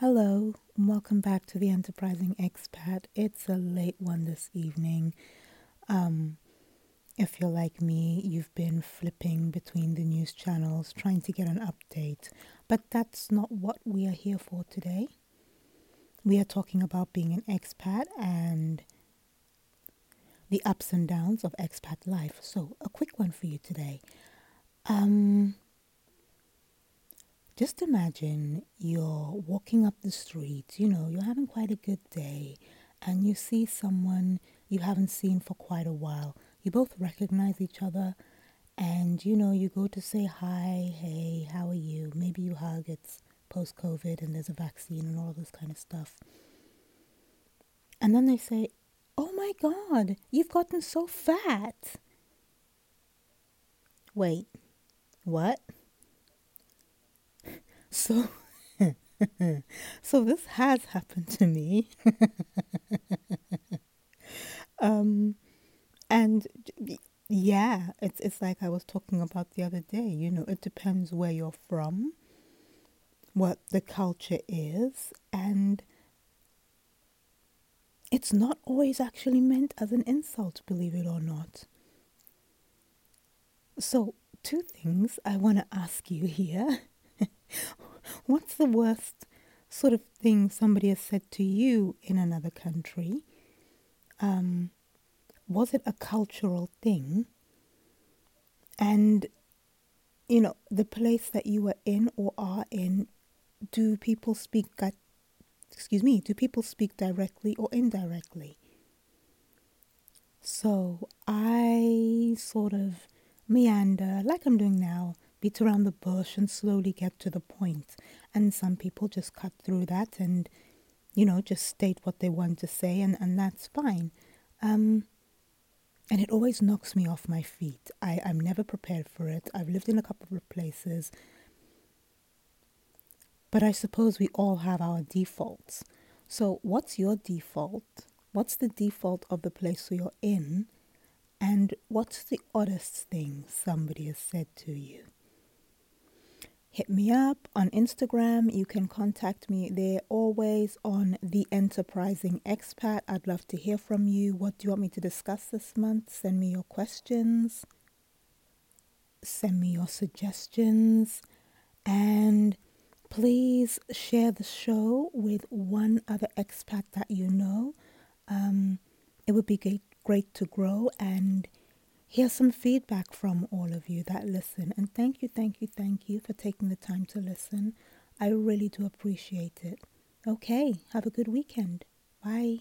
Hello, and welcome back to the Enterprising Expat. It's a late one this evening. Um, if you're like me, you've been flipping between the news channels trying to get an update, but that's not what we are here for today. We are talking about being an expat and the ups and downs of expat life. So, a quick one for you today. Um, just imagine you're walking up the street, you know, you're having quite a good day, and you see someone you haven't seen for quite a while. You both recognize each other, and you know, you go to say hi, hey, how are you? Maybe you hug, it's post COVID and there's a vaccine and all this kind of stuff. And then they say, Oh my God, you've gotten so fat. Wait, what? So, so this has happened to me. um, and yeah, it's it's like I was talking about the other day. You know, it depends where you're from, what the culture is, and it's not always actually meant as an insult, believe it or not. So, two things I want to ask you here. What's the worst sort of thing somebody has said to you in another country? Um, was it a cultural thing? And, you know, the place that you were in or are in, do people speak, excuse me, do people speak directly or indirectly? So I sort of meander like I'm doing now beat around the bush and slowly get to the point. And some people just cut through that and, you know, just state what they want to say, and, and that's fine. Um, and it always knocks me off my feet. I, I'm never prepared for it. I've lived in a couple of places. But I suppose we all have our defaults. So, what's your default? What's the default of the place you're in? And what's the oddest thing somebody has said to you? Hit me up on Instagram. You can contact me there always on The Enterprising Expat. I'd love to hear from you. What do you want me to discuss this month? Send me your questions, send me your suggestions, and please share the show with one other expat that you know. Um, it would be great, great to grow and Here's some feedback from all of you that listen. And thank you, thank you, thank you for taking the time to listen. I really do appreciate it. Okay, have a good weekend. Bye.